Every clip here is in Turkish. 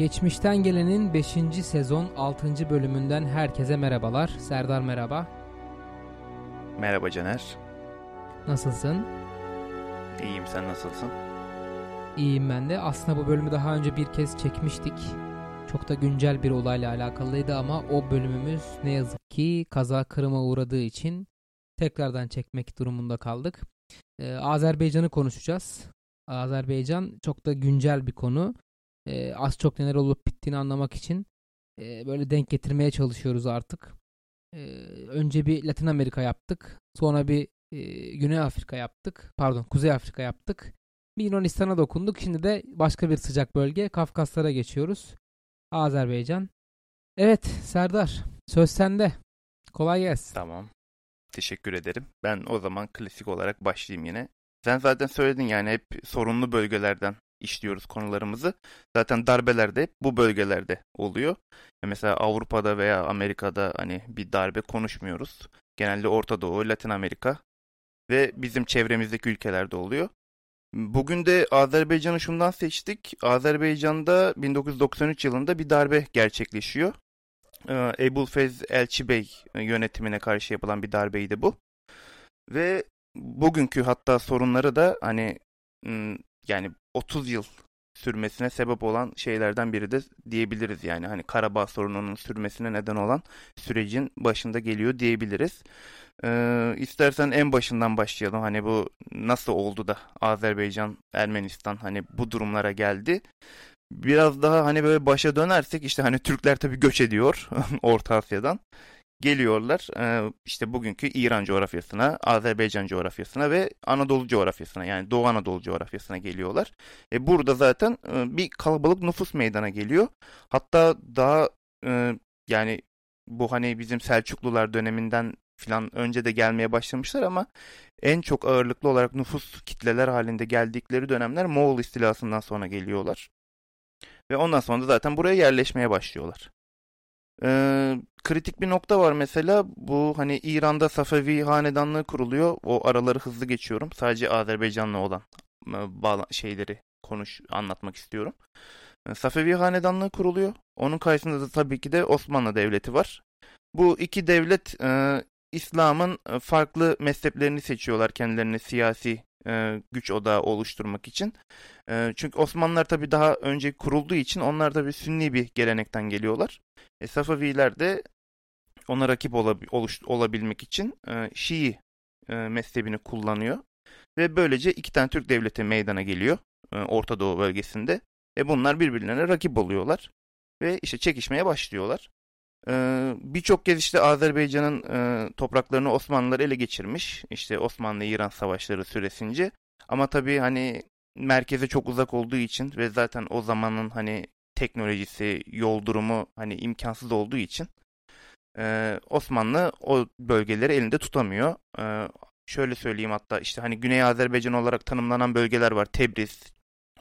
Geçmişten Gelen'in 5. sezon 6. bölümünden herkese merhabalar. Serdar merhaba. Merhaba Caner. Nasılsın? İyiyim sen nasılsın? İyiyim ben de. Aslında bu bölümü daha önce bir kez çekmiştik. Çok da güncel bir olayla alakalıydı ama o bölümümüz ne yazık ki kaza kırıma uğradığı için tekrardan çekmek durumunda kaldık. Ee, Azerbaycan'ı konuşacağız. Azerbaycan çok da güncel bir konu. Ee, az çok neler olup bittiğini anlamak için e, böyle denk getirmeye çalışıyoruz artık. Ee, önce bir Latin Amerika yaptık. Sonra bir e, Güney Afrika yaptık. Pardon Kuzey Afrika yaptık. Bir Yunanistan'a dokunduk. Şimdi de başka bir sıcak bölge Kafkaslara geçiyoruz. Azerbaycan. Evet Serdar söz sende. Kolay gelsin. Tamam. Teşekkür ederim. Ben o zaman klasik olarak başlayayım yine. Sen zaten söyledin yani hep sorunlu bölgelerden işliyoruz konularımızı. Zaten darbeler de bu bölgelerde oluyor. Mesela Avrupa'da veya Amerika'da hani bir darbe konuşmuyoruz. Genelde Orta Doğu, Latin Amerika ve bizim çevremizdeki ülkelerde oluyor. Bugün de Azerbaycan'ı şundan seçtik. Azerbaycan'da 1993 yılında bir darbe gerçekleşiyor. Ee, Ebul Fez Elçi Bey yönetimine karşı yapılan bir darbeydi bu. Ve bugünkü hatta sorunları da hani yani 30 yıl sürmesine sebep olan şeylerden biri de diyebiliriz yani hani Karabağ sorununun sürmesine neden olan sürecin başında geliyor diyebiliriz. Ee, istersen en başından başlayalım hani bu nasıl oldu da Azerbaycan, Ermenistan hani bu durumlara geldi. Biraz daha hani böyle başa dönersek işte hani Türkler tabii göç ediyor Orta Asya'dan geliyorlar e, işte bugünkü İran coğrafyasına, Azerbaycan coğrafyasına ve Anadolu coğrafyasına yani Doğu Anadolu coğrafyasına geliyorlar. E burada zaten e, bir kalabalık nüfus meydana geliyor. Hatta daha e, yani bu hani bizim Selçuklular döneminden falan önce de gelmeye başlamışlar ama en çok ağırlıklı olarak nüfus kitleler halinde geldikleri dönemler Moğol istilasından sonra geliyorlar. Ve ondan sonra da zaten buraya yerleşmeye başlıyorlar. Ee, kritik bir nokta var mesela bu hani İran'da Safevi hanedanlığı kuruluyor. O araları hızlı geçiyorum. Sadece Azerbaycan'la olan şeyleri konuş anlatmak istiyorum. E, Safevi hanedanlığı kuruluyor. Onun karşısında da tabii ki de Osmanlı Devleti var. Bu iki devlet e, İslam'ın e, farklı mezheplerini seçiyorlar kendilerine siyasi e, güç odağı oluşturmak için. E, çünkü Osmanlılar tabii daha önce kurulduğu için onlar da bir sünni bir gelenekten geliyorlar. E, Safaviler de ona rakip olab oluş olabilmek için e, Şii e, mezhebini kullanıyor. Ve böylece iki tane Türk devleti meydana geliyor e, Orta Doğu bölgesinde. E bunlar birbirlerine rakip oluyorlar. Ve işte çekişmeye başlıyorlar. Ee, Birçok kez işte Azerbaycan'ın e, topraklarını Osmanlılar ele geçirmiş. İşte Osmanlı-İran savaşları süresince. Ama tabii hani merkeze çok uzak olduğu için ve zaten o zamanın hani teknolojisi, yol durumu hani imkansız olduğu için e, Osmanlı o bölgeleri elinde tutamıyor. E, şöyle söyleyeyim hatta işte hani Güney Azerbaycan olarak tanımlanan bölgeler var. Tebriz,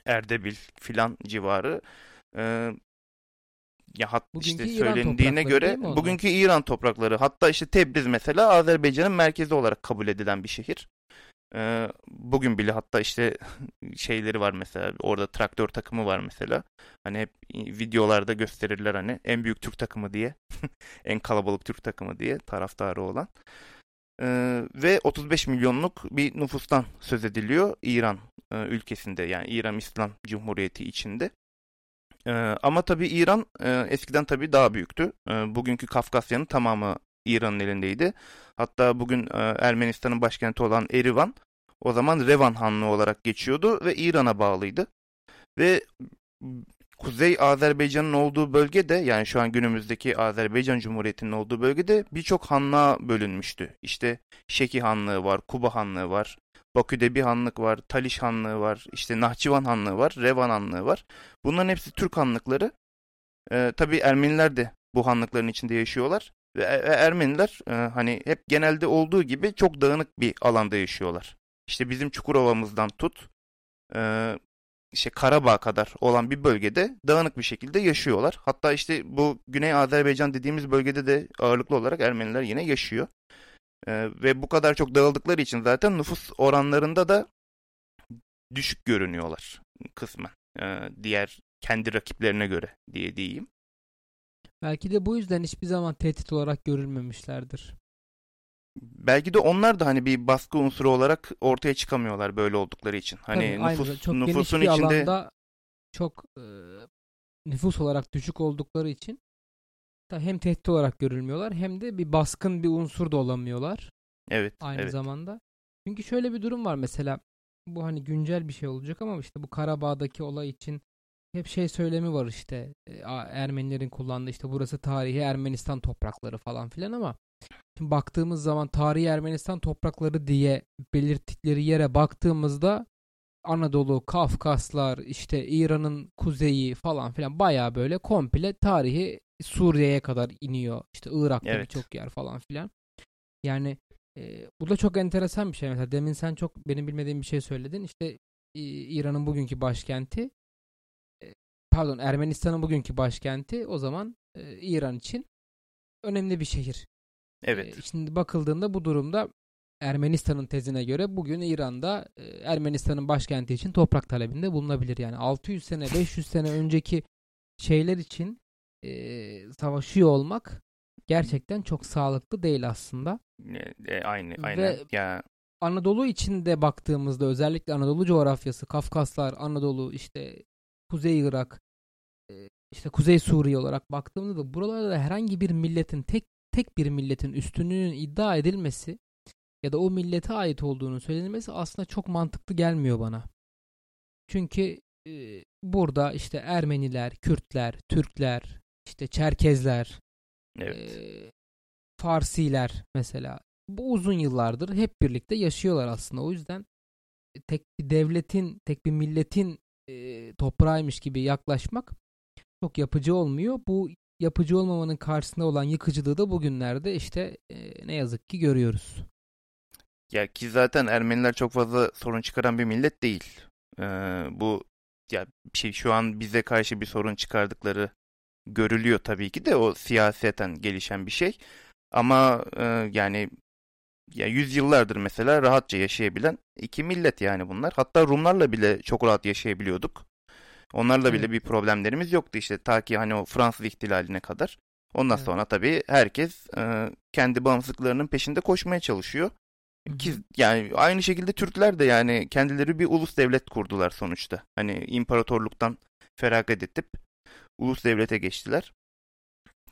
Erdebil filan civarı. Ya hat, bugünkü işte söylendiğine göre bugünkü İran toprakları hatta işte Tebriz mesela Azerbaycan'ın merkezi olarak kabul edilen bir şehir. Ee, bugün bile hatta işte şeyleri var mesela orada traktör takımı var mesela. Hani hep videolarda gösterirler hani en büyük Türk takımı diye. en kalabalık Türk takımı diye taraftarı olan. Ee, ve 35 milyonluk bir nüfustan söz ediliyor İran e, ülkesinde yani İran İslam Cumhuriyeti içinde. Ee, ama tabii İran e, eskiden tabii daha büyüktü. E, bugünkü Kafkasya'nın tamamı İran'ın elindeydi. Hatta bugün e, Ermenistan'ın başkenti olan Erivan o zaman Revan Hanlığı olarak geçiyordu ve İran'a bağlıydı. Ve Kuzey Azerbaycan'ın olduğu bölgede yani şu an günümüzdeki Azerbaycan Cumhuriyeti'nin olduğu bölgede birçok hanlığa bölünmüştü. İşte Şeki Hanlığı var, Kuba Hanlığı var, Bakü'de bir hanlık var, Taliş Hanlığı var, işte Nahçıvan Hanlığı var, Revan Hanlığı var. Bunların hepsi Türk hanlıkları. Ee, tabii Ermeniler de bu hanlıkların içinde yaşıyorlar. Ve Ermeniler e, hani hep genelde olduğu gibi çok dağınık bir alanda yaşıyorlar. İşte bizim Çukurova'mızdan tut, e, işte Karabağ kadar olan bir bölgede dağınık bir şekilde yaşıyorlar. Hatta işte bu Güney Azerbaycan dediğimiz bölgede de ağırlıklı olarak Ermeniler yine yaşıyor. Ee, ve bu kadar çok dağıldıkları için zaten nüfus oranlarında da düşük görünüyorlar kısmen. Ee, diğer kendi rakiplerine göre diye diyeyim. Belki de bu yüzden hiçbir zaman tehdit olarak görülmemişlerdir. Belki de onlar da hani bir baskı unsuru olarak ortaya çıkamıyorlar böyle oldukları için. Hani Tabii, nüfus, çok nüfusun geniş bir içinde alanda çok e, nüfus olarak düşük oldukları için hem tehdit olarak görülmüyorlar hem de bir baskın bir unsur da olamıyorlar. Evet. Aynı evet. zamanda. Çünkü şöyle bir durum var mesela bu hani güncel bir şey olacak ama işte bu Karabağ'daki olay için hep şey söylemi var işte e, Ermenilerin kullandığı işte burası tarihi Ermenistan toprakları falan filan ama şimdi baktığımız zaman tarihi Ermenistan toprakları diye belirttikleri yere baktığımızda Anadolu, Kafkaslar, işte İran'ın kuzeyi falan filan baya böyle komple tarihi Suriye'ye kadar iniyor. İşte Irak'ta evet. birçok yer falan filan. Yani e, bu da çok enteresan bir şey. Mesela demin sen çok benim bilmediğim bir şey söyledin. İşte İran'ın bugünkü başkenti e, pardon Ermenistan'ın bugünkü başkenti o zaman e, İran için önemli bir şehir. Evet. E, şimdi bakıldığında bu durumda Ermenistan'ın tezine göre bugün İran'da e, Ermenistan'ın başkenti için toprak talebinde bulunabilir. Yani 600 sene 500 sene önceki şeyler için e, savaşıyor olmak gerçekten çok sağlıklı değil aslında. E, e, aynı aynen. Ve ya Anadolu içinde baktığımızda özellikle Anadolu coğrafyası, Kafkaslar, Anadolu, işte Kuzey Irak, işte Kuzey Suriye olarak baktığımızda da buralarda da herhangi bir milletin tek tek bir milletin üstünlüğünün iddia edilmesi ya da o millete ait olduğunu söylenmesi aslında çok mantıklı gelmiyor bana. Çünkü e, burada işte Ermeniler, Kürtler, Türkler, işte Çerkezler, evet. e, Farsiler mesela bu uzun yıllardır hep birlikte yaşıyorlar aslında. O yüzden tek bir devletin, tek bir milletin e, toprağıymış gibi yaklaşmak çok yapıcı olmuyor. Bu yapıcı olmamanın karşısında olan yıkıcılığı da bugünlerde işte e, ne yazık ki görüyoruz. Ya ki zaten Ermeniler çok fazla sorun çıkaran bir millet değil. Ee, bu ya şey şu an bize karşı bir sorun çıkardıkları görülüyor tabii ki de o siyaseten gelişen bir şey. Ama e, yani ya yüzyıllardır mesela rahatça yaşayabilen iki millet yani bunlar. Hatta Rumlarla bile çok rahat yaşayabiliyorduk. Onlarla bile evet. bir problemlerimiz yoktu işte ta ki hani o Fransız ihtilaline kadar. Ondan evet. sonra tabii herkes e, kendi bağımsızlıklarının peşinde koşmaya çalışıyor. Ki yani aynı şekilde Türkler de yani kendileri bir ulus devlet kurdular sonuçta. Hani imparatorluktan feragat edip ulus devlete geçtiler.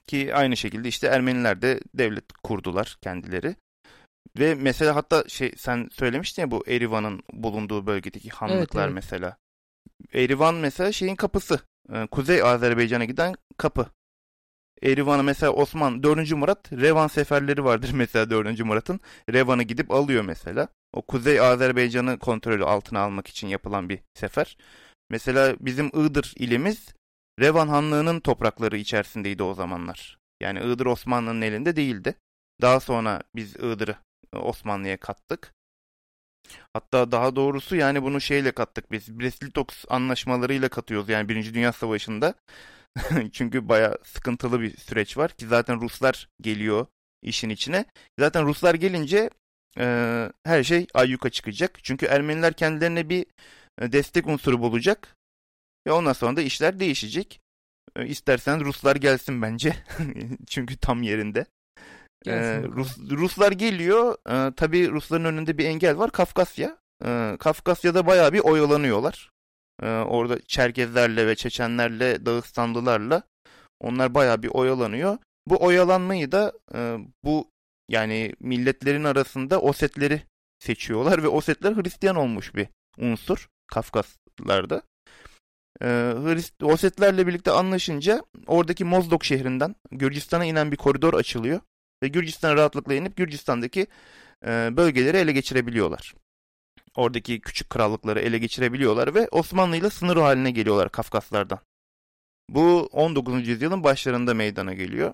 Ki aynı şekilde işte Ermeniler de devlet kurdular kendileri. Ve mesela hatta şey sen söylemiştin ya bu Erivan'ın bulunduğu bölgedeki hanlıklar evet, evet. mesela. Erivan mesela şeyin kapısı. E, Kuzey Azerbaycan'a giden kapı. Erivan'ı mesela Osman 4. Murat Revan seferleri vardır mesela 4. Murat'ın. Revan'ı gidip alıyor mesela. O Kuzey Azerbaycan'ı kontrolü altına almak için yapılan bir sefer. Mesela bizim Iğdır ilimiz Revan Hanlığı'nın toprakları içerisindeydi o zamanlar. Yani Iğdır Osmanlı'nın elinde değildi. Daha sonra biz Iğdır'ı e, Osmanlı'ya kattık. Hatta daha doğrusu yani bunu şeyle kattık biz. Brest-Litovsk anlaşmalarıyla katıyoruz yani Birinci Dünya Savaşı'nda. Çünkü baya sıkıntılı bir süreç var ki zaten Ruslar geliyor işin içine. Zaten Ruslar gelince e, her şey ayyuka çıkacak. Çünkü Ermeniler kendilerine bir e, destek unsuru bulacak. Ve ondan sonra da işler değişecek. E, istersen Ruslar gelsin bence. Çünkü tam yerinde. Ee, Rus, Ruslar geliyor. Ee, tabii Rusların önünde bir engel var. Kafkasya. Ee, Kafkasya'da bayağı bir oyalanıyorlar. Ee, orada Çerkezlerle ve Çeçenlerle, Dağıstanlılarla onlar bayağı bir oyalanıyor. Bu oyalanmayı da e, bu yani milletlerin arasında Osetleri seçiyorlar ve Osetler Hristiyan olmuş bir unsur Kafkaslarda. Hrist Osetlerle birlikte anlaşınca oradaki Mozdok şehrinden Gürcistan'a inen bir koridor açılıyor ve Gürcistan'a rahatlıkla inip Gürcistan'daki e, bölgeleri ele geçirebiliyorlar. oradaki küçük krallıkları ele geçirebiliyorlar ve Osmanlı ile sınır haline geliyorlar Kafkaslardan. Bu 19. yüzyılın başlarında meydana geliyor.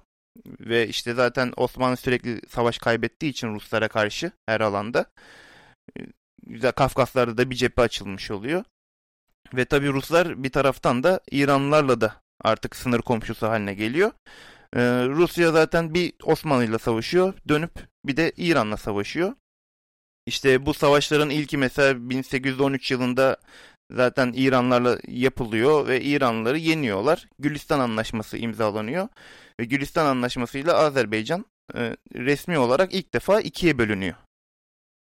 Ve işte zaten Osmanlı sürekli savaş kaybettiği için Ruslara karşı her alanda güzel Kafkaslarda da bir cephe açılmış oluyor. Ve tabi Ruslar bir taraftan da İranlılarla da artık sınır komşusu haline geliyor. Ee, Rusya zaten bir Osmanlı ile savaşıyor. Dönüp bir de İran'la savaşıyor. İşte bu savaşların ilki mesela 1813 yılında zaten İranlarla yapılıyor ve İranlıları yeniyorlar. Gülistan Anlaşması imzalanıyor. Ve Gülistan Anlaşması'yla Azerbaycan e, resmi olarak ilk defa ikiye bölünüyor.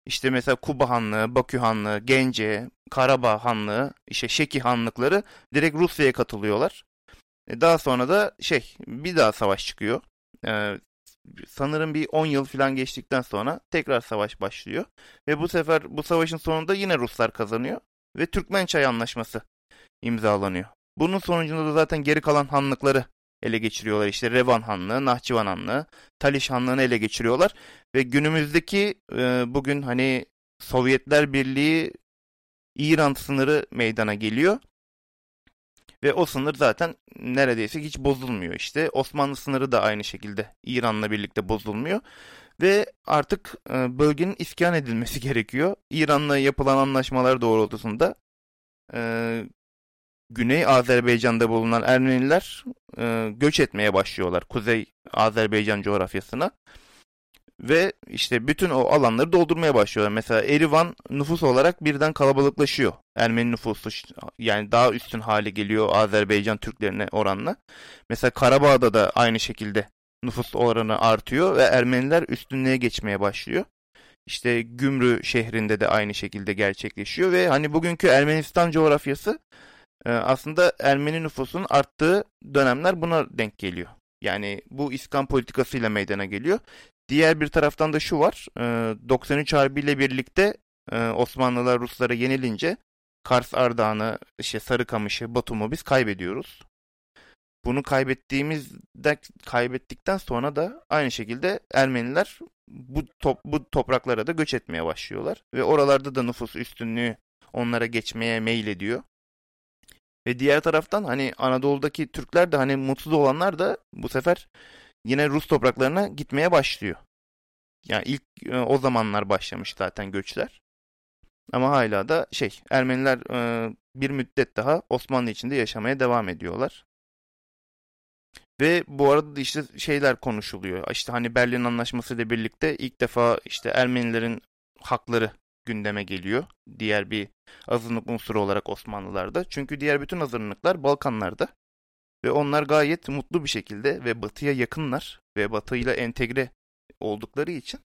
İşte mesela Kuba Hanlığı, Bakü Hanlığı, Gence, Karabağ Hanlığı, işte Şeki Hanlıkları direkt Rusya'ya katılıyorlar. E, daha sonra da şey bir daha savaş çıkıyor. Ee, sanırım bir 10 yıl falan geçtikten sonra tekrar savaş başlıyor. Ve bu sefer bu savaşın sonunda yine Ruslar kazanıyor. Ve Türkmençay Anlaşması imzalanıyor. Bunun sonucunda da zaten geri kalan hanlıkları ele geçiriyorlar. İşte Revan Hanlığı, Nahçıvan Hanlığı, Taliş Hanlığı'nı ele geçiriyorlar. Ve günümüzdeki e, bugün hani Sovyetler Birliği İran sınırı meydana geliyor. Ve o sınır zaten neredeyse hiç bozulmuyor işte. Osmanlı sınırı da aynı şekilde İran'la birlikte bozulmuyor. Ve artık e, bölgenin iskan edilmesi gerekiyor. İran'la yapılan anlaşmalar doğrultusunda e, Güney Azerbaycan'da bulunan Ermeniler e, göç etmeye başlıyorlar Kuzey Azerbaycan coğrafyasına. Ve işte bütün o alanları doldurmaya başlıyorlar. Mesela Erivan nüfus olarak birden kalabalıklaşıyor. Ermeni nüfusu yani daha üstün hale geliyor Azerbaycan Türklerine oranla. Mesela Karabağ'da da aynı şekilde nüfus oranı artıyor ve Ermeniler üstünlüğe geçmeye başlıyor. İşte Gümrü şehrinde de aynı şekilde gerçekleşiyor ve hani bugünkü Ermenistan coğrafyası e, aslında Ermeni nüfusun arttığı dönemler buna denk geliyor. Yani bu İskan politikasıyla meydana geliyor. Diğer bir taraftan da şu var. 93 Harbi ile birlikte Osmanlılar Ruslara yenilince Kars Ardahan'ı, işte Sarıkamış'ı, Batum'u biz kaybediyoruz. Bunu kaybettiğimizde kaybettikten sonra da aynı şekilde Ermeniler bu top, bu topraklara da göç etmeye başlıyorlar ve oralarda da nüfus üstünlüğü onlara geçmeye meyil ediyor. Ve diğer taraftan hani Anadolu'daki Türkler de hani mutsuz olanlar da bu sefer yine Rus topraklarına gitmeye başlıyor. Yani ilk e, o zamanlar başlamış zaten göçler. Ama hala da şey Ermeniler e, bir müddet daha Osmanlı içinde yaşamaya devam ediyorlar. Ve bu arada da işte şeyler konuşuluyor. İşte hani Berlin Anlaşması ile birlikte ilk defa işte Ermenilerin hakları gündeme geliyor. Diğer bir azınlık unsuru olarak Osmanlılarda. Çünkü diğer bütün azınlıklar Balkanlarda. Ve onlar gayet mutlu bir şekilde ve batıya yakınlar ve batıyla entegre oldukları için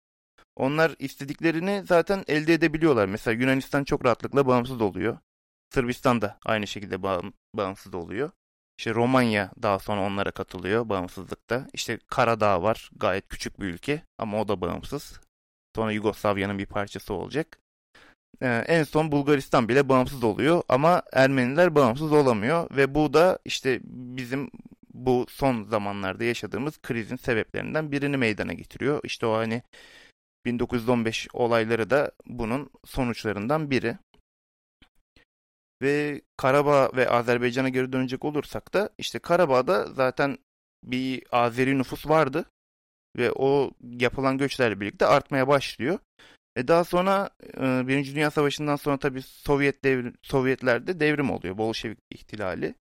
onlar istediklerini zaten elde edebiliyorlar. Mesela Yunanistan çok rahatlıkla bağımsız oluyor. Sırbistan da aynı şekilde bağımsız oluyor. İşte Romanya daha sonra onlara katılıyor bağımsızlıkta. İşte Karadağ var gayet küçük bir ülke ama o da bağımsız. Sonra Yugoslavya'nın bir parçası olacak. Ee, en son Bulgaristan bile bağımsız oluyor ama Ermeniler bağımsız olamıyor ve bu da işte bizim bu son zamanlarda yaşadığımız krizin sebeplerinden birini meydana getiriyor. İşte o hani 1915 olayları da bunun sonuçlarından biri. Ve Karabağ ve Azerbaycan'a geri dönecek olursak da işte Karabağ'da zaten bir Azeri nüfus vardı ve o yapılan göçlerle birlikte artmaya başlıyor. E daha sonra e, Birinci Dünya Savaşı'ndan sonra tabii Sovyet devrim, Sovyetlerde devrim oluyor. Bolşevik ihtilali.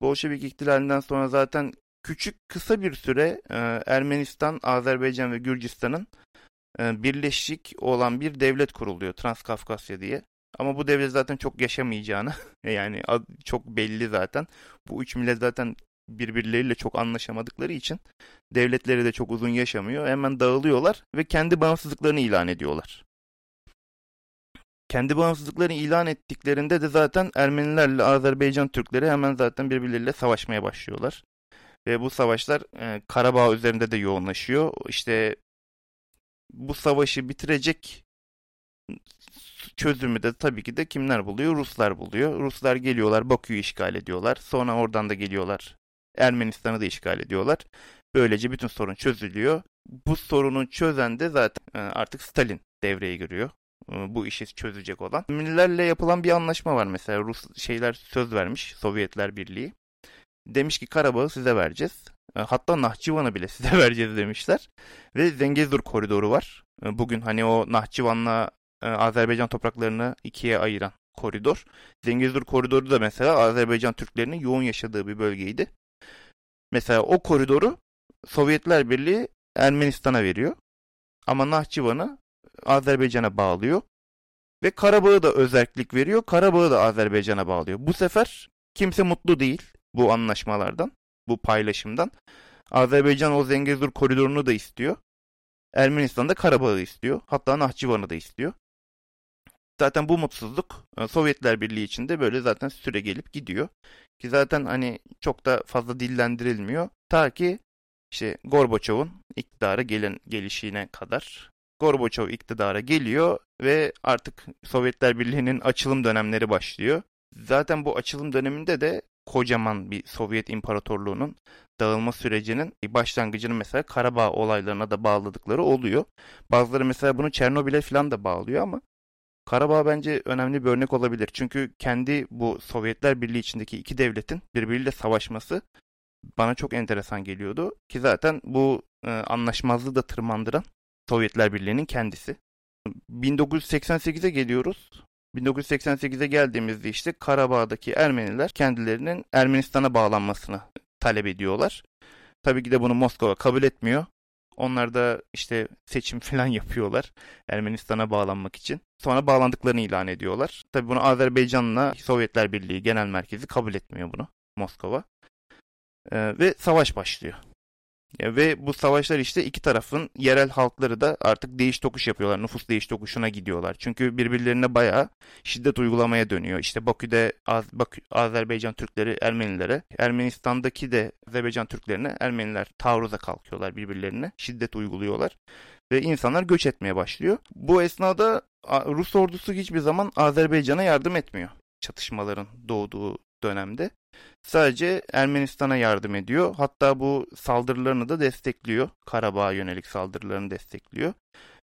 Bolşevik ihtilalinden sonra zaten küçük kısa bir süre e, Ermenistan, Azerbaycan ve Gürcistan'ın e, birleşik olan bir devlet kuruluyor Transkafkasya diye. Ama bu devlet zaten çok yaşamayacağını yani çok belli zaten. Bu üç millet zaten birbirleriyle çok anlaşamadıkları için devletleri de çok uzun yaşamıyor. Hemen dağılıyorlar ve kendi bağımsızlıklarını ilan ediyorlar. Kendi bağımsızlıklarını ilan ettiklerinde de zaten Ermenilerle Azerbaycan Türkleri hemen zaten birbirleriyle savaşmaya başlıyorlar. Ve bu savaşlar e, Karabağ üzerinde de yoğunlaşıyor. İşte bu savaşı bitirecek çözümü de tabii ki de kimler buluyor? Ruslar buluyor. Ruslar geliyorlar Bakü'yü işgal ediyorlar. Sonra oradan da geliyorlar Ermenistan'ı da işgal ediyorlar. Böylece bütün sorun çözülüyor. Bu sorunu çözen de zaten e, artık Stalin devreye giriyor. e, bu işi çözecek olan. Ermenilerle yapılan bir anlaşma var mesela. Rus şeyler söz vermiş Sovyetler Birliği. Demiş ki Karabağ'ı size vereceğiz. E, hatta Nahçıvan'ı bile size vereceğiz demişler. Ve Zengezur koridoru var. Bugün hani o Nahçıvan'la Azerbaycan topraklarını ikiye ayıran koridor. Zengezur koridoru da mesela Azerbaycan Türklerinin yoğun yaşadığı bir bölgeydi. Mesela o koridoru Sovyetler Birliği Ermenistan'a veriyor. Ama Nahçıvan'ı Azerbaycan'a bağlıyor. Ve Karabağ'ı da özellik veriyor. Karabağ'ı da Azerbaycan'a bağlıyor. Bu sefer kimse mutlu değil bu anlaşmalardan, bu paylaşımdan. Azerbaycan o Zengezur koridorunu da istiyor. Ermenistan da Karabağ'ı istiyor. Hatta Nahçıvan'ı da istiyor. Zaten bu mutsuzluk e, Sovyetler Birliği içinde böyle zaten süre gelip gidiyor. Ki zaten hani çok da fazla dillendirilmiyor. Ta ki işte Gorbaçov'un iktidara gelen gelişine kadar. Gorbaçov iktidara geliyor ve artık Sovyetler Birliği'nin açılım dönemleri başlıyor. Zaten bu açılım döneminde de kocaman bir Sovyet İmparatorluğu'nun dağılma sürecinin başlangıcını mesela Karabağ olaylarına da bağladıkları oluyor. Bazıları mesela bunu Çernobil'e falan da bağlıyor ama Karabağ bence önemli bir örnek olabilir. Çünkü kendi bu Sovyetler Birliği içindeki iki devletin birbiriyle savaşması bana çok enteresan geliyordu. Ki zaten bu e, anlaşmazlığı da tırmandıran Sovyetler Birliği'nin kendisi. 1988'e geliyoruz. 1988'e geldiğimizde işte Karabağ'daki Ermeniler kendilerinin Ermenistan'a bağlanmasını talep ediyorlar. Tabii ki de bunu Moskova kabul etmiyor. Onlar da işte seçim falan yapıyorlar Ermenistan'a bağlanmak için. Sonra bağlandıklarını ilan ediyorlar. Tabii bunu Azerbaycan'la Sovyetler Birliği Genel Merkezi kabul etmiyor bunu Moskova. Ee, ve savaş başlıyor. Ve bu savaşlar işte iki tarafın yerel halkları da artık değiş tokuş yapıyorlar. Nüfus değiş tokuşuna gidiyorlar. Çünkü birbirlerine bayağı şiddet uygulamaya dönüyor. İşte Bakü'de Az Bakü, Azerbaycan Türkleri Ermenilere, Ermenistan'daki de Azerbaycan Türklerine Ermeniler taarruza kalkıyorlar birbirlerine. Şiddet uyguluyorlar. Ve insanlar göç etmeye başlıyor. Bu esnada Rus ordusu hiçbir zaman Azerbaycan'a yardım etmiyor çatışmaların doğduğu dönemde. Sadece Ermenistan'a yardım ediyor. Hatta bu saldırılarını da destekliyor. Karabağ'a yönelik saldırılarını destekliyor.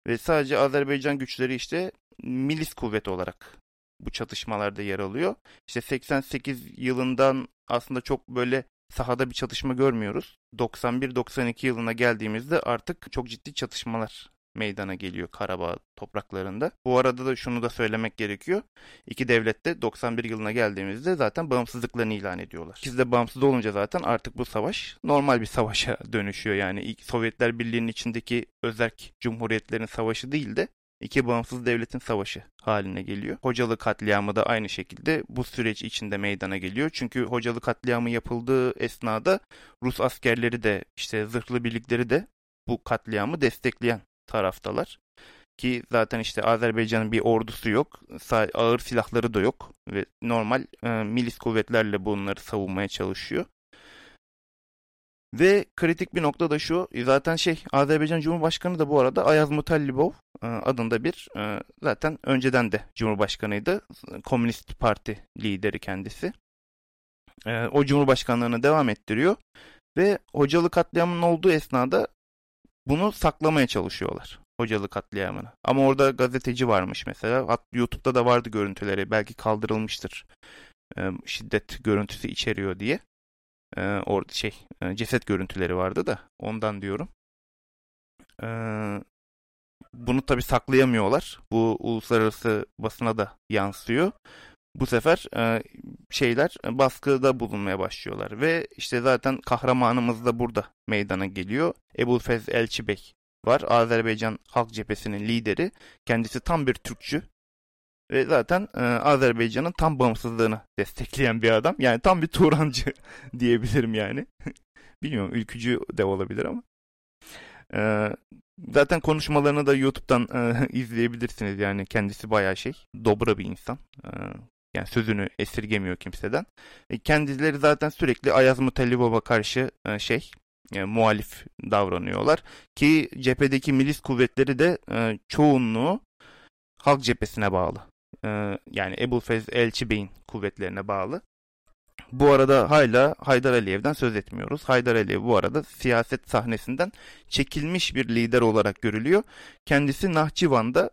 Ve sadece Azerbaycan güçleri işte milis kuvvet olarak bu çatışmalarda yer alıyor. İşte 88 yılından aslında çok böyle sahada bir çatışma görmüyoruz. 91-92 yılına geldiğimizde artık çok ciddi çatışmalar meydana geliyor Karabağ topraklarında. Bu arada da şunu da söylemek gerekiyor. İki devlet de 91 yılına geldiğimizde zaten bağımsızlıklarını ilan ediyorlar. İkisi de bağımsız olunca zaten artık bu savaş normal bir savaşa dönüşüyor. Yani ilk Sovyetler Birliği'nin içindeki özerk cumhuriyetlerin savaşı değil de iki bağımsız devletin savaşı haline geliyor. Hocalı katliamı da aynı şekilde bu süreç içinde meydana geliyor. Çünkü Hocalı katliamı yapıldığı esnada Rus askerleri de işte zırhlı birlikleri de bu katliamı destekleyen taraftalar. Ki zaten işte Azerbaycan'ın bir ordusu yok. Ağır silahları da yok. Ve normal e, milis kuvvetlerle bunları savunmaya çalışıyor. Ve kritik bir nokta da şu. Zaten şey Azerbaycan Cumhurbaşkanı da bu arada Ayaz Mutallibov e, adında bir e, zaten önceden de Cumhurbaşkanıydı. Komünist Parti lideri kendisi. E, o Cumhurbaşkanlığını devam ettiriyor. Ve hocalı katliamının olduğu esnada bunu saklamaya çalışıyorlar. Hocalı katliamını. Ama orada gazeteci varmış mesela. Hat, YouTube'da da vardı görüntüleri. Belki kaldırılmıştır. E, şiddet görüntüsü içeriyor diye. E, orada şey e, ceset görüntüleri vardı da ondan diyorum. E, bunu tabi saklayamıyorlar. Bu uluslararası basına da yansıyor. Bu sefer e, şeyler baskıda bulunmaya başlıyorlar ve işte zaten kahramanımız da burada meydana geliyor. Ebulfez Elçibek var. Azerbaycan Halk Cephesi'nin lideri. Kendisi tam bir Türkçü. Ve zaten e, Azerbaycan'ın tam bağımsızlığını destekleyen bir adam. Yani tam bir Turancı diyebilirim yani. Bilmiyorum ülkücü de olabilir ama. E, zaten konuşmalarını da YouTube'dan e, izleyebilirsiniz. Yani kendisi bayağı şey. Dobra bir insan. E, yani sözünü esirgemiyor kimseden. E, kendileri zaten sürekli Ayaz Mutallibov'a karşı e, şey e, muhalif davranıyorlar. Ki cephedeki milis kuvvetleri de e, çoğunluğu halk cephesine bağlı. E, yani Ebu Fez Elçi Bey'in kuvvetlerine bağlı. Bu arada hala Haydar Aliyev'den söz etmiyoruz. Haydar Aliyev bu arada siyaset sahnesinden çekilmiş bir lider olarak görülüyor. Kendisi Nahçıvan'da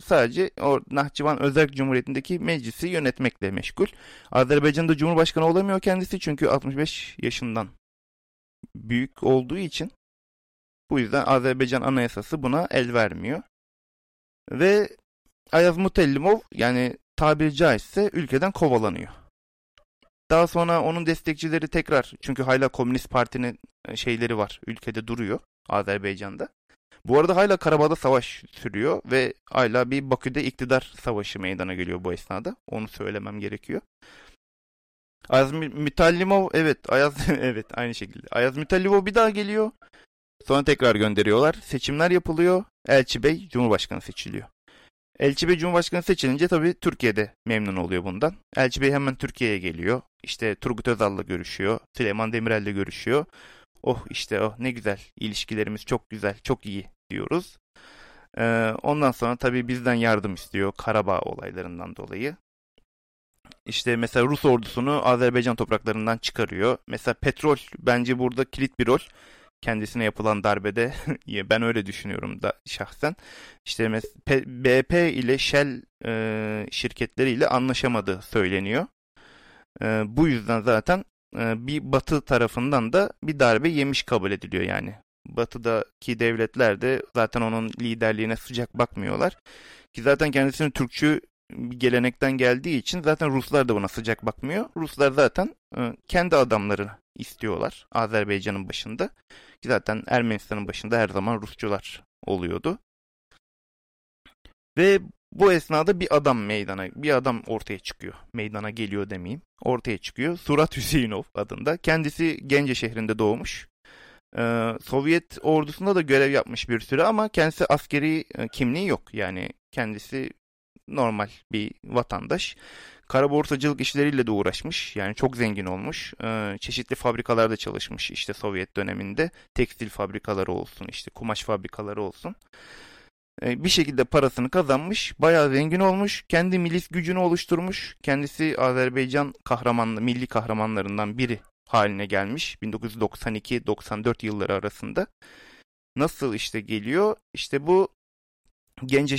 sadece o Nahçıvan Özerk Cumhuriyeti'ndeki meclisi yönetmekle meşgul. Azerbaycan'da Cumhurbaşkanı olamıyor kendisi çünkü 65 yaşından büyük olduğu için bu yüzden Azerbaycan Anayasası buna el vermiyor. Ve Ayaz Mutellimov yani tabiri caizse ülkeden kovalanıyor. Daha sonra onun destekçileri tekrar çünkü hala Komünist Parti'nin e, şeyleri var ülkede duruyor Azerbaycan'da. Bu arada hala Karabağ'da savaş sürüyor ve hala bir Bakü'de iktidar savaşı meydana geliyor bu esnada. Onu söylemem gerekiyor. Ayaz Mütallimov evet Ayaz evet aynı şekilde. Ayaz Mütallimov bir daha geliyor. Sonra tekrar gönderiyorlar. Seçimler yapılıyor. Elçi Bey Cumhurbaşkanı seçiliyor. Elçi Bey Cumhurbaşkanı seçilince tabii Türkiye'de memnun oluyor bundan. Elçi Bey hemen Türkiye'ye geliyor. İşte Turgut Özal'la görüşüyor. Süleyman Demirel'le görüşüyor. Oh işte oh ne güzel. İlişkilerimiz çok güzel, çok iyi diyoruz. Ee, ondan sonra tabii bizden yardım istiyor Karabağ olaylarından dolayı. İşte mesela Rus ordusunu Azerbaycan topraklarından çıkarıyor. Mesela petrol bence burada kilit bir rol kendisine yapılan darbede ben öyle düşünüyorum da şahsen. İşte BP ile Shell e, şirketleriyle anlaşamadığı söyleniyor. E, bu yüzden zaten e, bir Batı tarafından da bir darbe yemiş kabul ediliyor yani. Batı'daki devletler de zaten onun liderliğine sıcak bakmıyorlar. Ki zaten kendisinin Türkçü bir gelenekten geldiği için zaten Ruslar da buna sıcak bakmıyor. Ruslar zaten e, kendi adamları istiyorlar Azerbaycan'ın başında. Ki zaten Ermenistan'ın başında her zaman Rusçular oluyordu. Ve bu esnada bir adam meydana, bir adam ortaya çıkıyor. Meydana geliyor demeyeyim. Ortaya çıkıyor. Surat Hüseyinov adında. Kendisi Gence şehrinde doğmuş. Ee, Sovyet ordusunda da görev yapmış bir süre ama kendisi askeri e, kimliği yok. Yani kendisi normal bir vatandaş. Kara borsacılık işleriyle de uğraşmış. Yani çok zengin olmuş. Ee, çeşitli fabrikalarda çalışmış işte Sovyet döneminde. Tekstil fabrikaları olsun, işte kumaş fabrikaları olsun. Ee, bir şekilde parasını kazanmış. Bayağı zengin olmuş. Kendi milis gücünü oluşturmuş. Kendisi Azerbaycan kahramanlı, milli kahramanlarından biri haline gelmiş. 1992-94 yılları arasında. Nasıl işte geliyor? İşte bu gence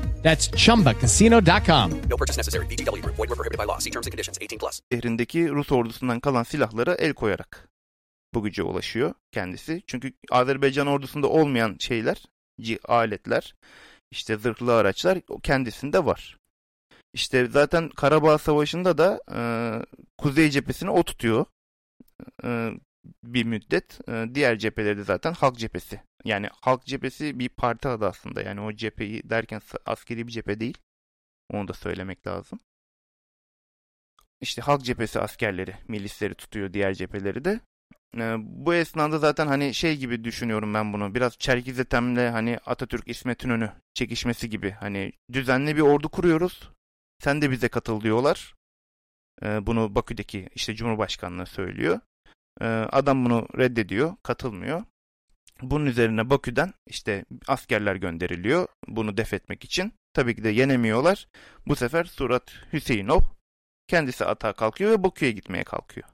That's chumbacasino.com. No purchase necessary. VGW Group. Void were prohibited by law. See terms and conditions. 18 plus. Şehrindeki Rus ordusundan kalan silahlara el koyarak bu güce ulaşıyor kendisi. Çünkü Azerbaycan ordusunda olmayan şeyler, aletler, işte zırhlı araçlar kendisinde var. İşte zaten Karabağ Savaşı'nda da e, Kuzey cephesini o tutuyor e, bir müddet. E, diğer cepheleri de zaten Halk cephesi yani halk cephesi bir parti adı aslında. Yani o cepheyi derken askeri bir cephe değil. Onu da söylemek lazım. İşte halk cephesi askerleri, milisleri tutuyor diğer cepheleri de. Ee, bu esnada zaten hani şey gibi düşünüyorum ben bunu. Biraz Çerkiz Ethem'le hani Atatürk İsmet İnönü çekişmesi gibi. Hani düzenli bir ordu kuruyoruz. Sen de bize katıl diyorlar. Ee, bunu Bakü'deki işte Cumhurbaşkanlığı söylüyor. Ee, adam bunu reddediyor, katılmıyor. Bunun üzerine Bakü'den işte askerler gönderiliyor bunu def etmek için. Tabii ki de yenemiyorlar. Bu sefer Surat Hüseyinov kendisi atağa kalkıyor ve Bakü'ye gitmeye kalkıyor.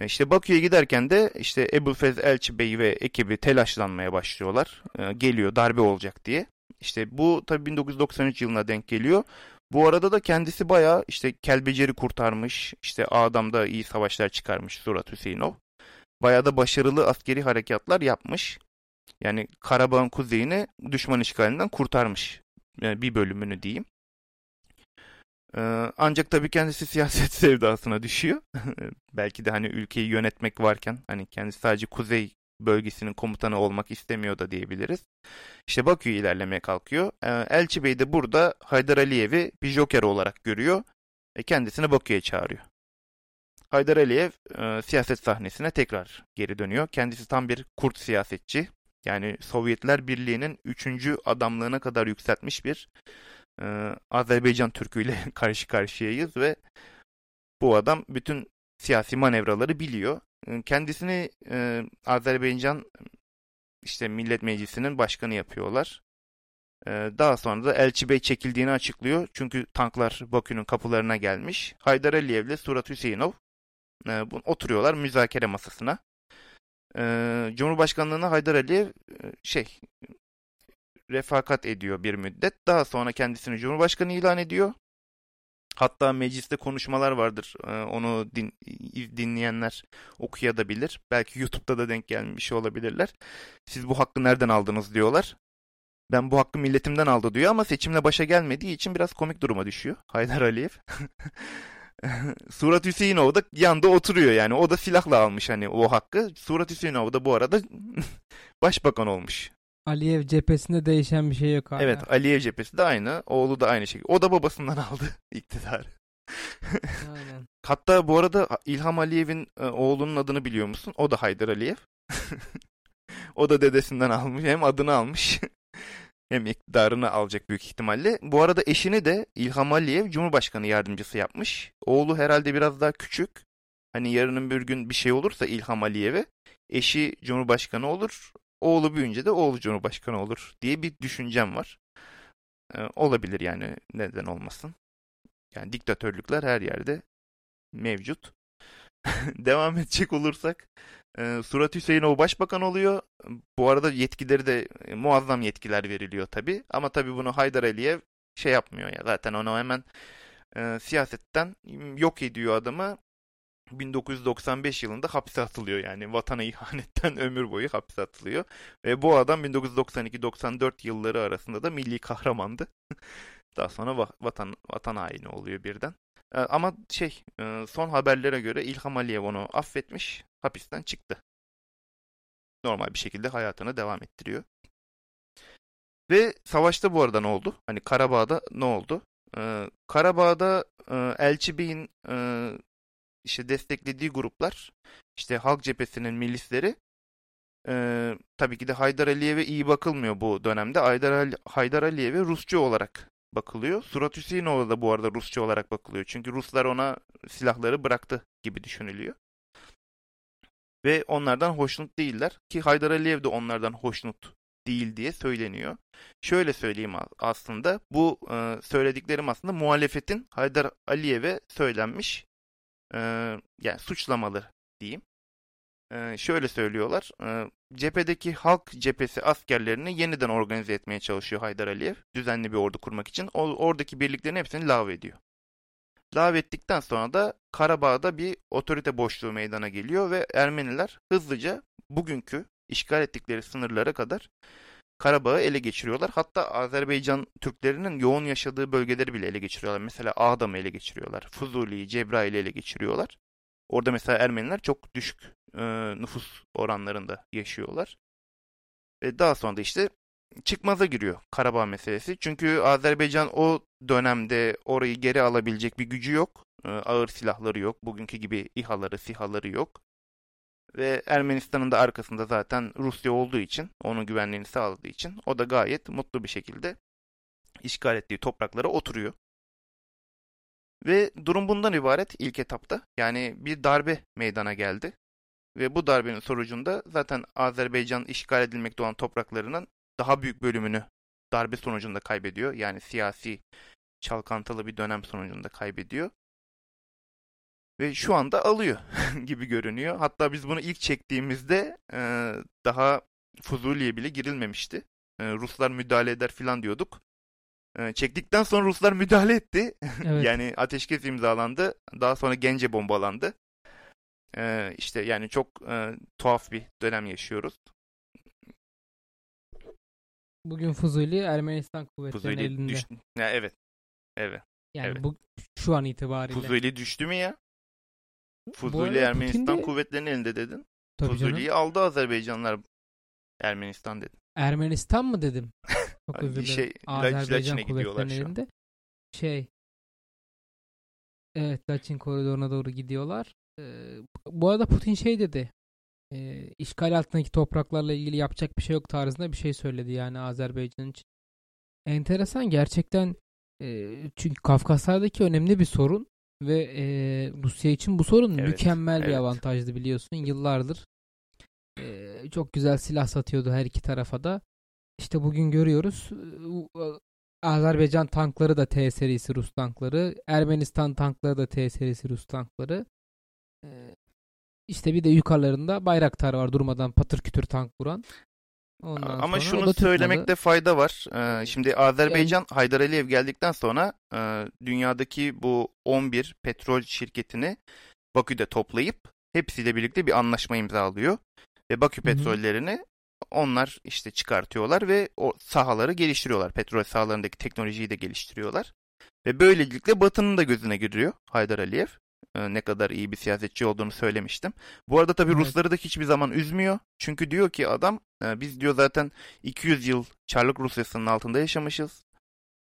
E, işte Bakü'ye giderken de işte Ebu Fez Elçi Bey ve ekibi telaşlanmaya başlıyorlar. E, geliyor darbe olacak diye. İşte bu tabii 1993 yılına denk geliyor. Bu arada da kendisi bayağı işte Kelbecer'i kurtarmış. İşte Adam'da iyi savaşlar çıkarmış Surat Hüseyinov. bayağı da başarılı askeri harekatlar yapmış. Yani Karabağ'ın kuzeyini düşman işgalinden kurtarmış. Yani bir bölümünü diyeyim. Ee, ancak tabii kendisi siyaset sevdasına düşüyor. Belki de hani ülkeyi yönetmek varken hani kendisi sadece kuzey bölgesinin komutanı olmak istemiyor da diyebiliriz. İşte Bakü'ye ilerlemeye kalkıyor. Ee, Elçi Bey de burada Haydar Aliyev'i bir joker olarak görüyor ve kendisini Bakü'ye çağırıyor. Haydar Aliyev e, siyaset sahnesine tekrar geri dönüyor. Kendisi tam bir kurt siyasetçi. Yani Sovyetler Birliği'nin üçüncü adamlığına kadar yükseltmiş bir e, Azerbaycan Türk'üyle karşı karşıyayız ve bu adam bütün siyasi manevraları biliyor. E, kendisini e, Azerbaycan işte Millet Meclisi'nin başkanı yapıyorlar. E, daha sonra da Elçi Bey çekildiğini açıklıyor. Çünkü tanklar Bakü'nün kapılarına gelmiş. Haydar Aliyev ile Surat Hüseyinov e, oturuyorlar müzakere masasına. E, Cumhurbaşkanlığına Haydar Aliyev e, şey refakat ediyor bir müddet. Daha sonra kendisini Cumhurbaşkanı ilan ediyor. Hatta mecliste konuşmalar vardır. Ee, onu din, dinleyenler okuyabilir. Belki YouTube'da da denk gelmiş olabilirler. Siz bu hakkı nereden aldınız diyorlar. Ben bu hakkı milletimden aldı diyor ama seçimle başa gelmediği için biraz komik duruma düşüyor. Haydar Aliyev. Surat Hüseyinov da yanda oturuyor yani. O da silahla almış hani o hakkı. Surat Hüseyinov da bu arada başbakan olmuş. Aliyev cephesinde değişen bir şey yok hala. Evet Aliyev cephesi de aynı. Oğlu da aynı şekilde. O da babasından aldı iktidarı. Aynen. Hatta bu arada İlham Aliyev'in e, oğlunun adını biliyor musun? O da Haydar Aliyev. o da dedesinden almış. Hem adını almış hem iktidarını alacak büyük ihtimalle. Bu arada eşini de İlham Aliyev Cumhurbaşkanı yardımcısı yapmış. Oğlu herhalde biraz daha küçük. Hani yarının bir gün bir şey olursa İlham Aliyev'e eşi Cumhurbaşkanı olur. Oğlu büyüyünce de oğlu Cumhurbaşkanı olur diye bir düşüncem var. Ee, olabilir yani neden olmasın. Yani diktatörlükler her yerde mevcut. Devam edecek olursak e, Surat Hüseyinov başbakan oluyor. Bu arada yetkileri de e, muazzam yetkiler veriliyor tabi. Ama tabi bunu Haydar Aliyev şey yapmıyor ya zaten onu hemen e, siyasetten yok ediyor adamı. 1995 yılında hapse atılıyor yani vatana ihanetten ömür boyu hapse atılıyor. Ve bu adam 1992-94 yılları arasında da milli kahramandı. Daha sonra vatan, vatan haini oluyor birden. Ee, ama şey e, son haberlere göre İlham Aliyev onu affetmiş hapisten çıktı. Normal bir şekilde hayatını devam ettiriyor. Ve savaşta bu arada ne oldu? Hani Karabağ'da ne oldu? Ee, Karabağ'da e, Elçi Bey'in e, işte desteklediği gruplar işte Halk Cephesi'nin milisleri e, tabii ki de Haydar Aliyev'e iyi bakılmıyor bu dönemde. Haydar, Ali, Haydar Aliyev'e Rusça olarak bakılıyor. Surat Hüseyinova da bu arada Rusça olarak bakılıyor. Çünkü Ruslar ona silahları bıraktı gibi düşünülüyor. Ve onlardan hoşnut değiller. Ki Haydar Aliyev de onlardan hoşnut değil diye söyleniyor. Şöyle söyleyeyim aslında bu e, söylediklerim aslında muhalefetin Haydar Aliyev'e söylenmiş e, yani suçlamalı diyeyim. E, şöyle söylüyorlar. E, cephedeki halk cephesi askerlerini yeniden organize etmeye çalışıyor Haydar Aliyev. Düzenli bir ordu kurmak için. O, oradaki birliklerin hepsini lav ediyor. Lav ettikten sonra da Karabağ'da bir otorite boşluğu meydana geliyor ve Ermeniler hızlıca bugünkü işgal ettikleri sınırlara kadar Karabağ'ı ele geçiriyorlar. Hatta Azerbaycan Türklerinin yoğun yaşadığı bölgeleri bile ele geçiriyorlar. Mesela Ağdam'ı ele geçiriyorlar. Fuzuli'yi, Cebrail'i ele geçiriyorlar. Orada mesela Ermeniler çok düşük e, nüfus oranlarında yaşıyorlar. Ve daha sonra da işte çıkmaza giriyor Karabağ meselesi. Çünkü Azerbaycan o dönemde orayı geri alabilecek bir gücü yok. E, ağır silahları yok. Bugünkü gibi İHA'ları, SİHA'ları yok. Ve Ermenistan'ın da arkasında zaten Rusya olduğu için, onun güvenliğini sağladığı için o da gayet mutlu bir şekilde işgal ettiği topraklara oturuyor. Ve durum bundan ibaret ilk etapta. Yani bir darbe meydana geldi. Ve bu darbenin sonucunda zaten Azerbaycan işgal edilmekte olan topraklarının daha büyük bölümünü darbe sonucunda kaybediyor. Yani siyasi çalkantılı bir dönem sonucunda kaybediyor. Ve şu anda alıyor gibi görünüyor. Hatta biz bunu ilk çektiğimizde e, daha Fuzuli'ye bile girilmemişti. E, Ruslar müdahale eder filan diyorduk. E, çektikten sonra Ruslar müdahale etti. Evet. yani ateşkes imzalandı. Daha sonra Gence bombalandı. Ee, işte yani çok e, tuhaf bir dönem yaşıyoruz. Bugün Fuzuli Ermenistan kuvvetlerinin Fuzuli elinde. düştü. Ya, evet. Evet. Yani evet. bu şu an itibariyle. Fuzuli düştü mü ya? Fuzuli Ermenistan de- kuvvetlerinin elinde dedin. Tabii canım. Fuzuli'yi aldı Azerbaycanlar. Ermenistan dedin. Ermenistan mı dedim? Çok Hani özür bir dilerim. şey, Azerbaycan Laçin'e kuvvetlerinin elinde. Şey Evet Laçin koridoruna doğru gidiyorlar. Ee, bu arada Putin şey dedi. E, işgal altındaki topraklarla ilgili yapacak bir şey yok tarzında bir şey söyledi yani Azerbaycan için. Enteresan gerçekten e, çünkü Kafkaslardaki önemli bir sorun ve e, Rusya için bu sorun Evet, mükemmel bir evet. avantajdı biliyorsun. Yıllardır e, çok güzel silah satıyordu her iki tarafa da. İşte bugün görüyoruz Azerbaycan tankları da T serisi Rus tankları, Ermenistan tankları da T serisi Rus tankları. E, işte bir de yukarılarında Bayraktar var durmadan patır kütür tank vuran. Ondan Ama şunu söylemekte fayda var. Ee, şimdi Azerbaycan Haydar Aliyev geldikten sonra e, dünyadaki bu 11 petrol şirketini Bakü'de toplayıp hepsiyle birlikte bir anlaşma imzalıyor. Ve Bakü Hı hı. petrollerini onlar işte çıkartıyorlar ve o sahaları geliştiriyorlar. Petrol sahalarındaki teknolojiyi de geliştiriyorlar. Ve böylelikle Batı'nın da gözüne giriyor Haydar Aliyev. Ee, ne kadar iyi bir siyasetçi olduğunu söylemiştim. Bu arada tabii Evet. Rusları da hiçbir zaman üzmüyor. Çünkü diyor ki adam e, biz diyor zaten 200 yıl Çarlık Rusyası'nın altında yaşamışız.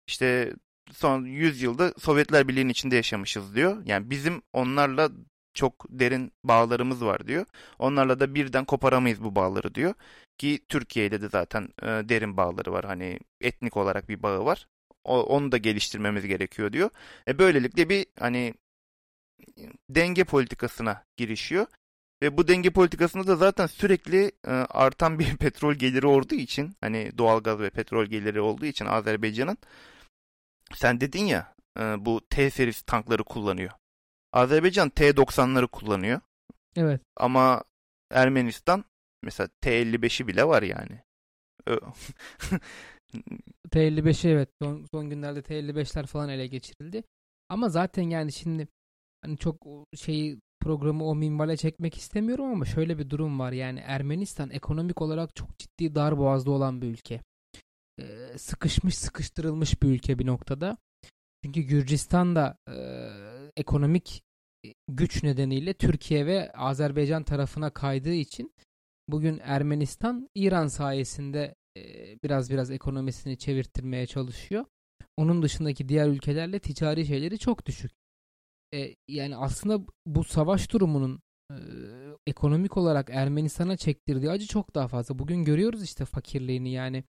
İşte son 100 yılda Sovyetler Birliği'nin içinde yaşamışız diyor. Yani bizim onlarla çok derin bağlarımız var diyor. Onlarla da birden koparamayız bu bağları diyor. Ki Türkiye ile de zaten e, derin bağları var. Hani etnik olarak bir bağı var. Onu da geliştirmemiz gerekiyor diyor. E böylelikle bir hani denge politikasına girişiyor. Ve bu denge politikasında da zaten sürekli e, artan bir petrol geliri olduğu için hani doğalgaz ve petrol geliri olduğu için Azerbaycan'ın sen dedin ya e, bu T serisi tankları kullanıyor. Azerbaycan T-90'ları kullanıyor. Evet. Ama Ermenistan mesela T-55'i bile var yani. Ö- T55'i evet son, son günlerde T55'ler falan ele geçirildi. Ama zaten yani şimdi hani çok o şeyi programı o minvale çekmek istemiyorum ama şöyle bir durum var. Yani Ermenistan ekonomik olarak çok ciddi dar boğazda olan bir ülke. Ee, sıkışmış sıkıştırılmış bir ülke bir noktada. Çünkü Gürcistan da e, ekonomik güç nedeniyle Türkiye ve Azerbaycan tarafına kaydığı için bugün Ermenistan İran sayesinde e, biraz biraz ekonomisini çevirttirmeye çalışıyor. Onun dışındaki diğer ülkelerle ticari şeyleri çok düşük. E, yani aslında bu savaş durumunun e, ekonomik olarak Ermenistan'a çektirdiği acı çok daha fazla. Bugün görüyoruz işte fakirliğini yani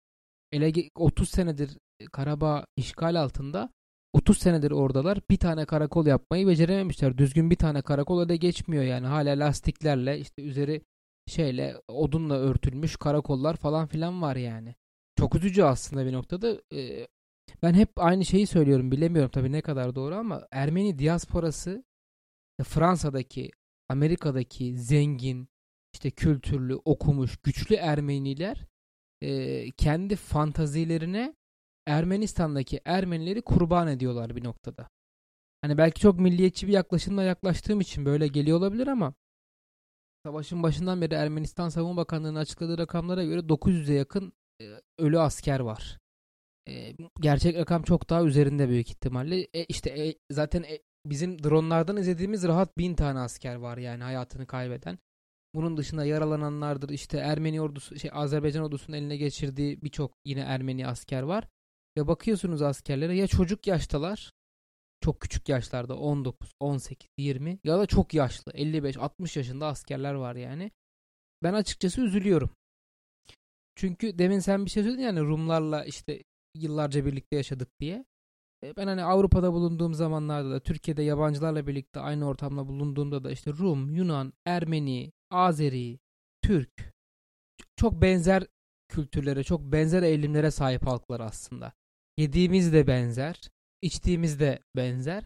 ele ge- 30 senedir Karabağ işgal altında 30 senedir oradalar. Bir tane karakol yapmayı becerememişler. Düzgün bir tane karakol da geçmiyor yani. Hala lastiklerle işte üzeri şeyle odunla örtülmüş karakollar falan filan var yani. Çok üzücü aslında bir noktada. Ee, ben hep aynı şeyi söylüyorum. Bilemiyorum tabii ne kadar doğru ama Ermeni diasporası Fransa'daki, Amerika'daki zengin, işte kültürlü, okumuş, güçlü Ermeniler e, kendi fantazilerine Ermenistan'daki Ermenileri kurban ediyorlar bir noktada. Hani belki çok milliyetçi bir yaklaşımla yaklaştığım için böyle geliyor olabilir ama savaşın başından beri Ermenistan Savunma Bakanlığı'nın açıkladığı rakamlara göre 900'e yakın e, ölü asker var. Gerçek rakam çok daha üzerinde büyük ihtimalle. E, işte e, zaten e, bizim dronlardan izlediğimiz rahat bin tane asker var yani hayatını kaybeden. Bunun dışında yaralananlardır. İşte Ermeni ordusu, şey Azerbaycan ordusunun eline geçirdiği birçok yine Ermeni asker var. Ve bakıyorsunuz askerlere ya çocuk yaştalar, çok küçük yaşlarda 19, 18, 20 ya da çok yaşlı 55, 60 yaşında askerler var yani. Ben açıkçası üzülüyorum. Çünkü demin sen bir şey söyledin yani Rumlarla işte yıllarca birlikte yaşadık diye. E, Ben hani Avrupa'da bulunduğum zamanlarda da Türkiye'de yabancılarla birlikte aynı ortamda bulunduğumda da işte Rum, Yunan, Ermeni, Azeri, Türk çok benzer kültürlere, çok benzer eğilimlere sahip halklar aslında. Yediğimiz de benzer, içtiğimiz de benzer.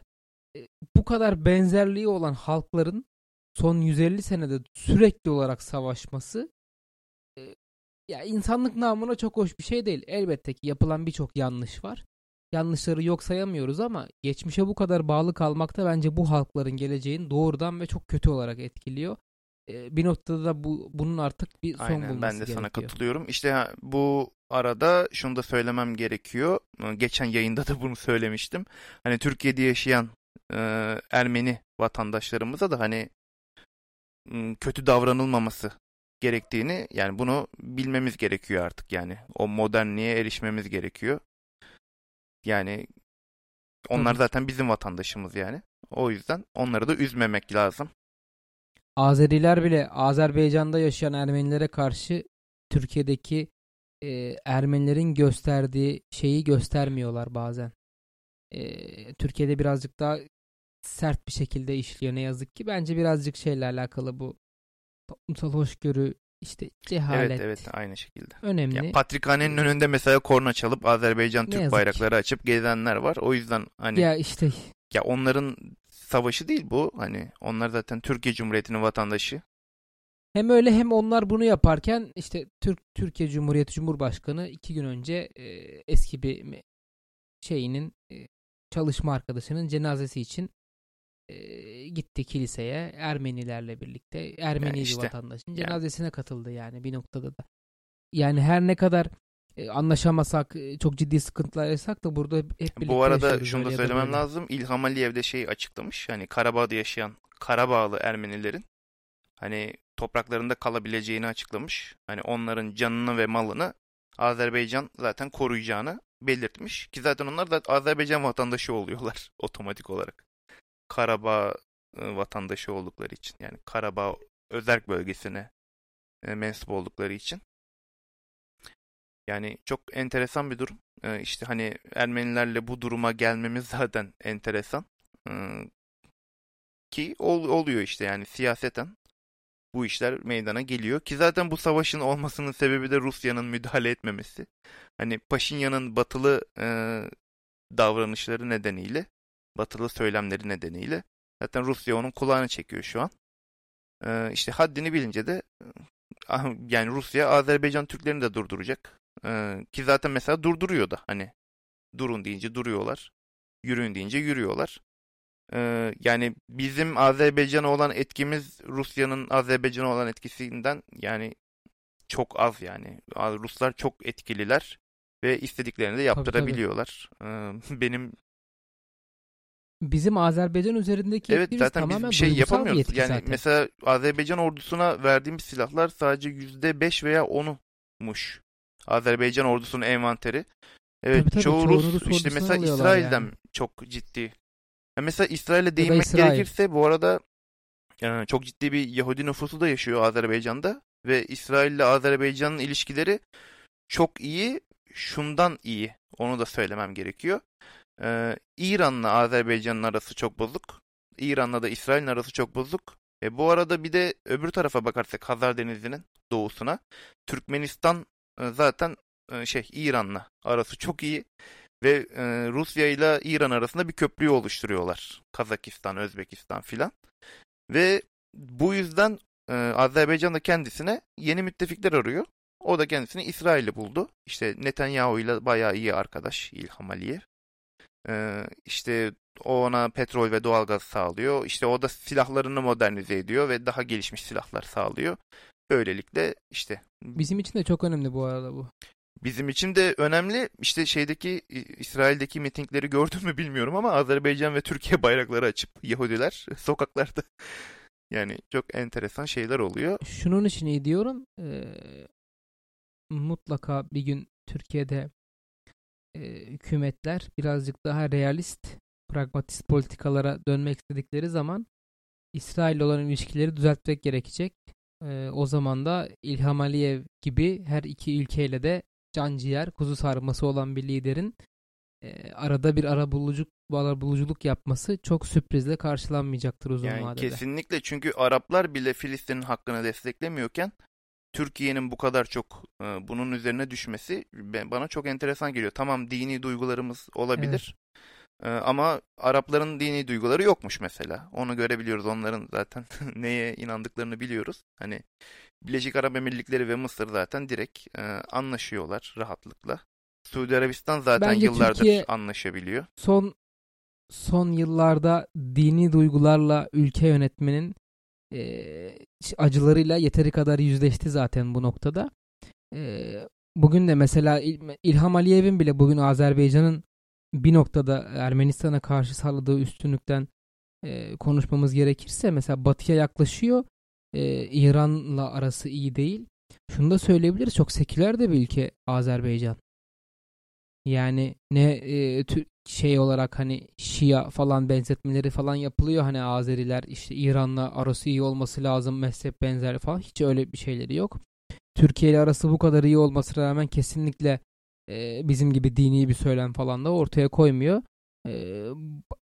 E, Bu kadar benzerliği olan halkların son 150 senede sürekli olarak savaşması ya insanlık namına çok hoş bir şey değil. Elbette ki yapılan birçok yanlış var. yanlışları yok sayamıyoruz ama geçmişe bu kadar bağlı kalmak da bence bu halkların geleceğini doğrudan ve çok kötü olarak etkiliyor. Ee, bir noktada da bu bunun artık bir son Aynen bulması ben de gerekiyor. sana katılıyorum. İşte bu arada şunu da söylemem gerekiyor. Ee, Geçen yayında da bunu söylemiştim. Hani Türkiye'de yaşayan e, Ermeni vatandaşlarımıza da hani m, kötü davranılmaması gerektiğini yani bunu bilmemiz gerekiyor artık yani. O modernliğe erişmemiz gerekiyor. Yani onlar ki. zaten bizim vatandaşımız yani. O yüzden onları da üzmemek lazım. Azeriler bile Azerbaycan'da yaşayan Ermenilere karşı Türkiye'deki e, Ermenilerin gösterdiği şeyi göstermiyorlar bazen. E, Türkiye'de birazcık daha sert bir şekilde işliyor ne yazık ki. Bence birazcık şeyle alakalı bu toplumsal hoşgörü işte cehalet Evet evet aynı şekilde. önemli. Ya Patrikhanenin önünde mesela korna çalıp Azerbaycan Ne Türk bayrakları açıp gezenler var. O yüzden hani ya işte ya onların savaşı değil bu. Hani onlar zaten Türkiye Cumhuriyeti'nin vatandaşı. Hem öyle hem onlar bunu yaparken işte Türk Türkiye Cumhuriyeti Cumhurbaşkanı iki gün önce e, eski bir şeyinin e, çalışma arkadaşının cenazesi için e, gitti kiliseye Ermenilerle birlikte Ermeni işte, vatandaşın yani. cenazesine katıldı yani bir noktada da. Yani her ne kadar e, anlaşamasak e, çok ciddi sıkıntılar yaşasak da burada hep, birlikte Bu arada şunu da söylemem böyle. lazım. İlham Aliyev de şeyi açıklamış. Hani Karabağ'da yaşayan Karabağlı Ermenilerin hani topraklarında kalabileceğini açıklamış. Hani onların canını ve malını Azerbaycan zaten koruyacağını belirtmiş. Ki zaten onlar da Azerbaycan vatandaşı oluyorlar otomatik olarak. Karabağ vatandaşı oldukları için. Yani Karabağ özerk bölgesine mensup oldukları için. Yani çok enteresan bir durum. İşte hani Ermenilerle bu duruma gelmemiz zaten enteresan. Ki ol- oluyor işte yani siyaseten bu işler meydana geliyor. Ki zaten bu savaşın olmasının sebebi de Rusya'nın müdahale etmemesi. Hani Paşinyan'ın batılı e, davranışları nedeniyle, batılı söylemleri nedeniyle zaten Rusya onun kulağını çekiyor şu an. E, işte haddini bilince de e, yani Rusya Azerbaycan Türklerini de durduracak. E, ki zaten mesela durduruyor da hani durun deyince duruyorlar. Yürüyün deyince yürüyorlar. Ee, yani bizim Azerbaycan'a olan etkimiz Rusya'nın Azerbaycan'a olan etkisinden yani çok az yani. Ruslar çok etkililer ve istediklerini de yaptırabiliyorlar. Ee, benim Bizim Azerbaycan üzerindeki evet etkimiz zaten tamamen bir şey bir yapamıyoruz. etki Yani zaten. mesela Azerbaycan ordusuna verdiğimiz silahlar sadece %5 veya 10'umuş. Azerbaycan ordusunun envanteri. Evet Tabii tabii, çoğu çoğunu Rus Rus işte mesela İsrail'den yani. çok ciddi. Ya mesela İsrail'e değinmek İsrail. gerekirse bu arada e, çok ciddi bir Yahudi nüfusu da yaşıyor Azerbaycan'da ve İsrail ile Azerbaycan'ın ilişkileri çok iyi. Şundan iyi. Onu da söylemem gerekiyor. Ee, İran'la Azerbaycan'ın arası çok bozuk. İran'la da İsrail'in arası çok bozuk. E, bu arada bir de öbür tarafa bakarsak Hazar Denizi'nin doğusuna Türkmenistan e, zaten e, şey İran'la arası çok iyi ve e, Rusya ile İran arasında bir köprüyü oluşturuyorlar. Kazakistan, Özbekistan filan. Ve bu yüzden e, Azerbaycan da kendisine yeni müttefikler arıyor. O da kendisini İsrail'i buldu. İşte Netanyahu ile bayağı iyi arkadaş İlham Aliyev. Ee, işte o ona petrol ve doğalgaz sağlıyor. İşte o da silahlarını modernize ediyor ve daha gelişmiş silahlar sağlıyor. Böylelikle işte Bizim için de çok önemli bu arada bu. bizim için de önemli. İşte şeydeki İsrail'deki mitingleri gördün mü bilmiyorum ama Azerbaycan ve Türkiye bayrakları açıp Yahudiler sokaklarda yani çok enteresan şeyler oluyor. Şunun için iyi diyorum. eee, mutlaka bir gün Türkiye'de eee, hükümetler birazcık daha realist, pragmatist politikalara dönmek istedikleri zaman İsrail olan ilişkileri düzeltmek gerekecek. Eee, o zaman da İlham Aliyev gibi her iki ülkeyle de can ciğer, kuzu sarması olan bir liderin eee, arada bir arabuluculuk, arabuluculuk yapması çok sürprizle karşılanmayacaktır uzun Yani vadede. kesinlikle çünkü Araplar bile Filistin'in hakkını desteklemiyorken Türkiye'nin bu kadar çok e, bunun üzerine düşmesi ben- bana çok enteresan geliyor. Tamam dini duygularımız olabilir. E, ama Arapların dini duyguları yokmuş mesela. Onu görebiliyoruz. Onların zaten neye inandıklarını biliyoruz. Hani Birleşik Arap Emirlikleri ve Mısır zaten direkt e, anlaşıyorlar rahatlıkla. Suudi Arabistan zaten Bence yıllardır Türkiye- anlaşabiliyor. son son yıllarda dini duygularla ülke yönetmenin e, acılarıyla yeteri kadar yüzleşti zaten bu noktada. E, bugün de mesela İl- İlham Aliyev'in bile bugün Azerbaycan'ın bir noktada Ermenistan'a karşı sağladığı üstünlükten e, konuşmamız gerekirse mesela Batı'ya yaklaşıyor. E, İran'la arası iyi değil. Şunu da söyleyebiliriz. Çok seküler de bir ülke Azerbaycan. Yani ne e, şey olarak hani Şia falan benzetmeleri falan yapılıyor hani Azeriler işte İran'la arası iyi olması lazım mezhep benzeri falan hiç öyle bir şeyleri yok. Türkiye ile arası bu kadar iyi olmasına rağmen kesinlikle e, bizim gibi dini bir söylem falan da ortaya koymuyor. E,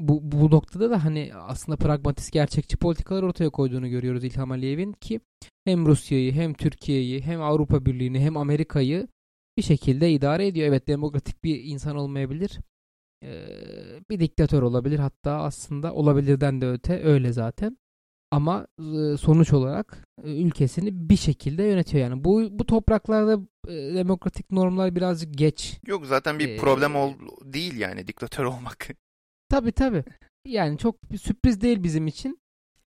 bu, bu noktada da hani aslında pragmatist gerçekçi politikalar ortaya koyduğunu görüyoruz İlham Aliyev'in ki hem Rusya'yı hem Türkiye'yi hem Avrupa Birliği'ni hem Amerika'yı bir şekilde idare ediyor. Evet demokratik bir insan olmayabilir. Ee, bir diktatör olabilir hatta aslında olabilirden de öte öyle zaten. Ama e, sonuç olarak e, ülkesini bir şekilde yönetiyor yani. Bu bu topraklarda e, demokratik normlar birazcık geç. Yok zaten bir Ee, problem ol değil yani diktatör olmak. Tabi tabi. Yani çok bir sürpriz değil bizim için.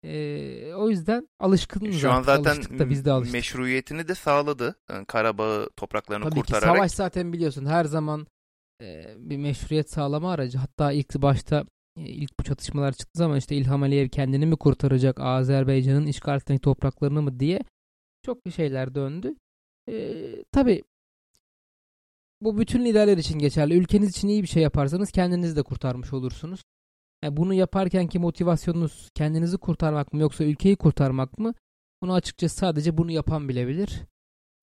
Ee, o yüzden alışkınız Şu an zaten Alıştık da biz de alıştık. meşruiyetini de sağladı. Yani Karabağ topraklarını Tabii ki kurtararak. savaş zaten biliyorsun her zaman e, bir meşruiyet sağlama aracı. Hatta ilk başta e, ilk bu çatışmalar çıktığı zaman işte İlham Aliyev kendini mi kurtaracak Azerbaycan'ın işgal altındaki topraklarını mı diye çok şeyler döndü. E, tabii bu bütün liderler için geçerli. Ülkeniz için iyi bir şey yaparsanız kendinizi de kurtarmış olursunuz. Yani bunu yaparken ki motivasyonunuz kendinizi kurtarmak mı yoksa ülkeyi kurtarmak mı? Bunu açıkçası sadece bunu yapan bilebilir.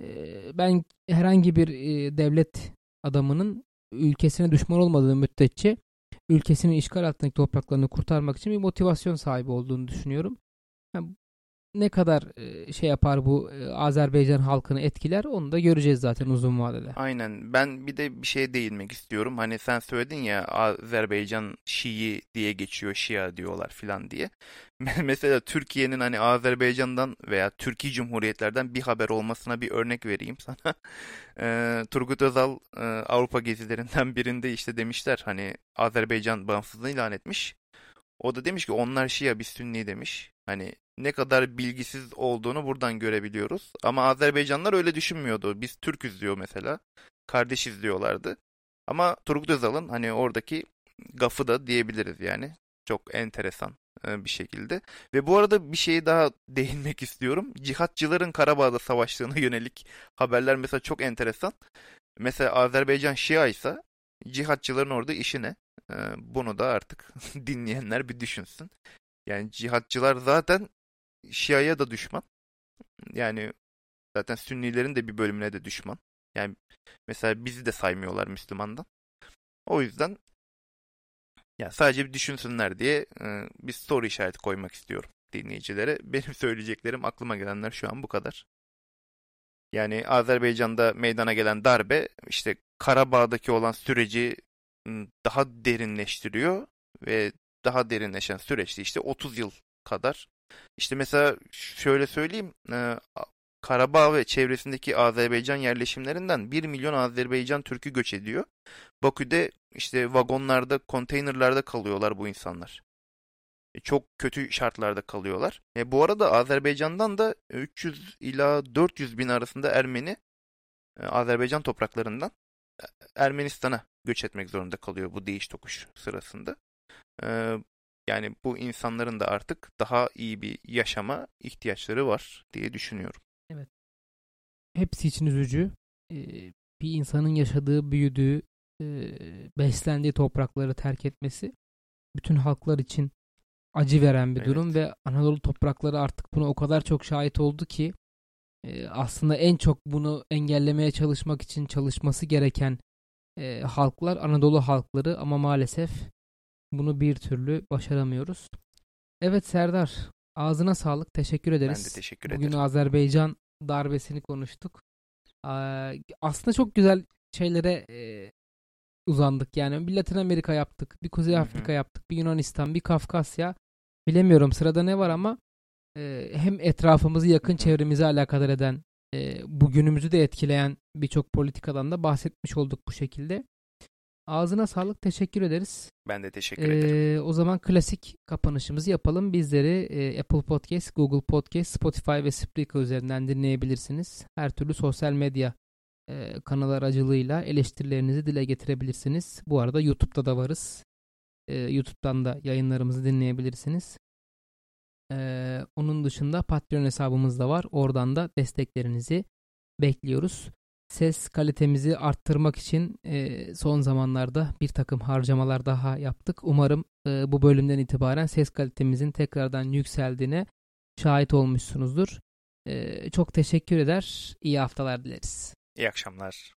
Ee, ben herhangi bir e, devlet adamının ülkesine düşman olmadığı müddetçe ülkesinin işgal altındaki topraklarını kurtarmak için bir motivasyon sahibi olduğunu düşünüyorum. Yani ne kadar e, şey yapar bu e, Azerbaycan halkını etkiler onu da göreceğiz zaten uzun vadede. Aynen. Ben bir de bir şeye değinmek istiyorum. Hani sen söyledin ya Azerbaycan Şii diye geçiyor, Şia diyorlar filan diye. Mesela Türkiye'nin hani Azerbaycan'dan veya Türkiye Cumhuriyetlerden bir haber olmasına bir örnek vereyim sana. Eee, Turgut Özal e, Avrupa gezilerinden birinde işte demişler hani Azerbaycan bağımsızlığını ilan etmiş. O da demiş ki onlar Şia biz Sünni demiş. Hani ne kadar bilgisiz olduğunu buradan görebiliyoruz. Ama Azerbaycanlılar öyle düşünmüyordu. Biz Türküz diyor mesela. Kardeşiz diyorlardı. Ama Turgut Özal'ın hani oradaki gafı da diyebiliriz yani. Çok enteresan e, bir şekilde. Ve bu arada bir şeye daha değinmek istiyorum. Cihatçıların Karabağ'da savaştığına yönelik haberler mesela çok enteresan. Mesela Azerbaycan Şia ise cihatçıların orada işi ne? E, Bunu da artık dinleyenler bir düşünsün. Yani cihatçılar zaten Şia'ya da düşman. Yani zaten Sünnilerin de bir bölümüne de düşman. Yani mesela bizi de saymıyorlar Müslümandan. O yüzden ya sadece bir düşünsünler diye e, bir soru işareti koymak istiyorum dinleyicilere. Benim söyleyeceklerim aklıma gelenler şu an bu kadar. Yani Azerbaycan'da meydana gelen darbe işte Karabağ'daki olan süreci m, daha derinleştiriyor ve daha derinleşen süreçte işte 30 yıl kadar. İşte mesela şöyle söyleyeyim e, Karabağ ve çevresindeki Azerbaycan yerleşimlerinden 1 milyon Azerbaycan Türk'ü göç ediyor. Bakü'de işte vagonlarda, konteynerlarda kalıyorlar bu insanlar. E, Çok kötü şartlarda kalıyorlar. E, bu arada Azerbaycan'dan da 300 ila 400 bin arasında Ermeni e, Azerbaycan topraklarından Ermenistan'a göç etmek zorunda kalıyor bu değiş tokuş sırasında. Yani bu insanların da artık daha iyi bir yaşama ihtiyaçları var diye düşünüyorum. Hepsi için üzücü. Ee, bir insanın yaşadığı, büyüdüğü, e, beslendiği toprakları terk etmesi bütün halklar için acı veren bir durum ve Anadolu toprakları artık buna o kadar çok şahit oldu ki e, aslında en çok bunu engellemeye çalışmak için çalışması gereken e, halklar Anadolu halkları ama maalesef bunu bir türlü başaramıyoruz. Evet Serdar, ağzına sağlık. Teşekkür ederiz. Ben de teşekkür Bugün ederim. Azerbaycan darbesini konuştuk. Aslında çok güzel şeylere e, uzandık. Yani bir Latin Amerika yaptık, bir Kuzey Afrika yaptık, bir Yunanistan, bir Kafkasya. Bilemiyorum sırada ne var ama e, hem etrafımızı yakın çevremizi alakadar eden e, bugünümüzü de etkileyen birçok politikadan da bahsetmiş olduk bu şekilde. Ağzına sağlık. Teşekkür ederiz. Ben de teşekkür ederim. Ee, o zaman klasik kapanışımızı yapalım. Bizleri e, Apple Podcast, Google Podcast, Spotify ve Spreaker üzerinden dinleyebilirsiniz. Her türlü sosyal medya e, kanalı aracılığıyla eleştirilerinizi dile getirebilirsiniz. Bu arada YouTube'da da varız. E, YouTube'dan da yayınlarımızı dinleyebilirsiniz. E, onun dışında Patreon hesabımız da var. Oradan da desteklerinizi bekliyoruz. Ses kalitemizi arttırmak için e, son zamanlarda bir takım harcamalar daha yaptık. Umarım e, bu bölümden itibaren ses kalitemizin tekrardan yükseldiğine şahit olmuşsunuzdur. E, çok teşekkür eder. İyi haftalar dileriz. İyi akşamlar.